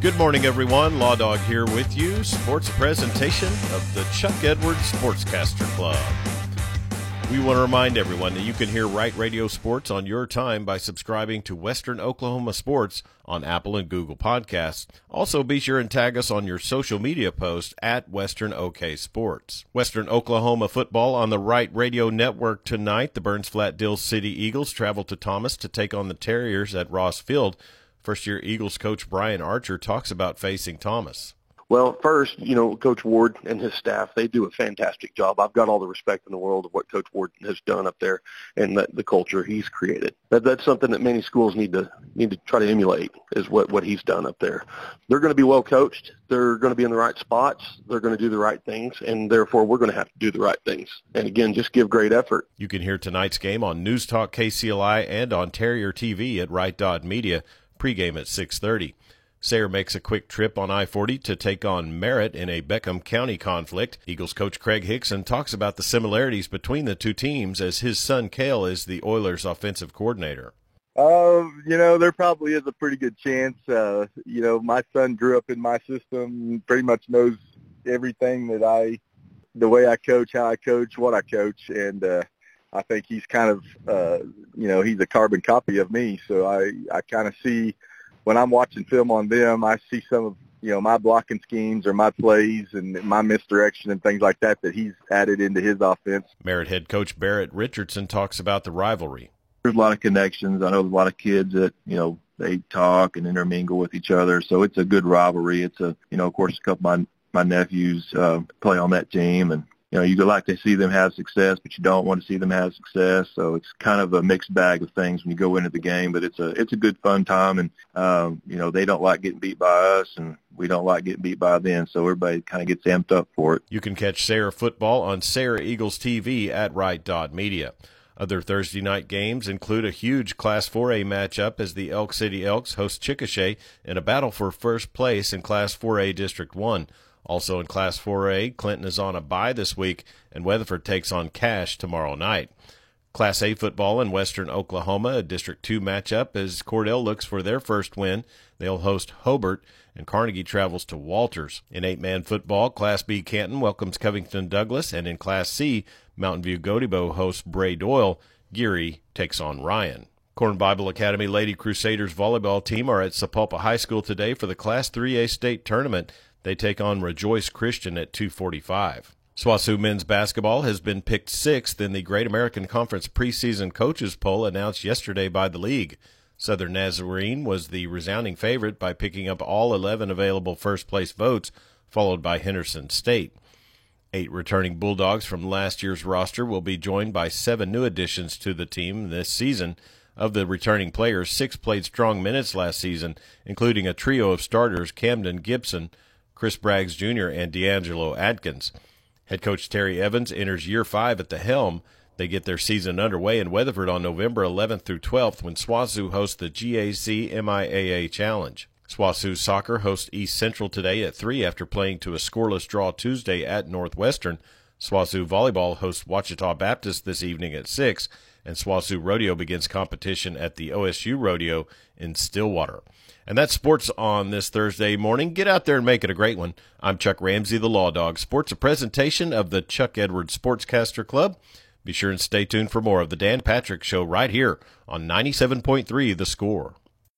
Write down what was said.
Good morning, everyone. Law Dog here with you. Sports presentation of the Chuck Edwards Sportscaster Club. We want to remind everyone that you can hear Right Radio Sports on your time by subscribing to Western Oklahoma Sports on Apple and Google Podcasts. Also, be sure and tag us on your social media post at Western OK Sports. Western Oklahoma football on the Right Radio Network tonight. The Burns Flat Dill City Eagles travel to Thomas to take on the Terriers at Ross Field. First year Eagles coach Brian Archer talks about facing Thomas. Well, first, you know, Coach Ward and his staff, they do a fantastic job. I've got all the respect in the world of what Coach Ward has done up there and the, the culture he's created. That, that's something that many schools need to need to try to emulate is what, what he's done up there. They're going to be well coached. They're going to be in the right spots. They're going to do the right things, and therefore we're going to have to do the right things. And again, just give great effort. You can hear tonight's game on News Talk KCLI and on Terrier TV at Right Dot Media pregame at 6:30. Sayre makes a quick trip on I-40 to take on Merritt in a Beckham County conflict. Eagles coach Craig Hickson talks about the similarities between the two teams as his son Cale is the Oilers offensive coordinator. Uh, you know, there probably is a pretty good chance. Uh, you know, my son grew up in my system, pretty much knows everything that I, the way I coach, how I coach, what I coach, and uh, I think he's kind of, uh, you know, he's a carbon copy of me. So I, I kind of see when I'm watching film on them, I see some of, you know, my blocking schemes or my plays and my misdirection and things like that that he's added into his offense. Merritt head coach Barrett Richardson talks about the rivalry. There's a lot of connections. I know there's a lot of kids that, you know, they talk and intermingle with each other. So it's a good rivalry. It's a, you know, of course, a couple of my, my nephews uh, play on that team and you know, you like to see them have success, but you don't want to see them have success. So it's kind of a mixed bag of things when you go into the game. But it's a it's a good fun time, and um, you know they don't like getting beat by us, and we don't like getting beat by them. So everybody kind of gets amped up for it. You can catch Sayre football on Sayre Eagles TV at Right Dot Media. Other Thursday night games include a huge Class 4A matchup as the Elk City Elks host Chickasha in a battle for first place in Class 4A District 1. Also in Class 4A, Clinton is on a bye this week, and Weatherford takes on Cash tomorrow night. Class A football in Western Oklahoma, a District 2 matchup as Cordell looks for their first win. They'll host Hobart, and Carnegie travels to Walters. In eight man football, Class B Canton welcomes Covington Douglas, and in Class C, Mountain View Gotebo hosts Bray Doyle. Geary takes on Ryan. Corn Bible Academy Lady Crusaders volleyball team are at Sapulpa High School today for the Class 3A state tournament. They take on Rejoice Christian at 245. SWOSU men's basketball has been picked sixth in the Great American Conference preseason coaches poll announced yesterday by the league. Southern Nazarene was the resounding favorite by picking up all 11 available first place votes, followed by Henderson State. Eight returning Bulldogs from last year's roster will be joined by seven new additions to the team this season. Of the returning players, six played strong minutes last season, including a trio of starters Camden Gibson, Chris Braggs Jr., and D'Angelo Atkins. Head coach Terry Evans enters year five at the helm. They get their season underway in Weatherford on November 11th through 12th when SWOSU hosts the GAC MIAA Challenge. SWOSU Soccer hosts East Central today at 3 after playing to a scoreless draw Tuesday at Northwestern. SWOSU Volleyball hosts Ouachita Baptist this evening at 6, and SWOSU Rodeo begins competition at the OSU Rodeo in Stillwater. And that's sports on this Thursday morning. Get out there and make it a great one. I'm Chuck Ramsey, the Law Dog. Sports, a presentation of the Chuck Edwards Sportscaster Club. Be sure and stay tuned for more of the Dan Patrick Show right here on 97.3 The Score.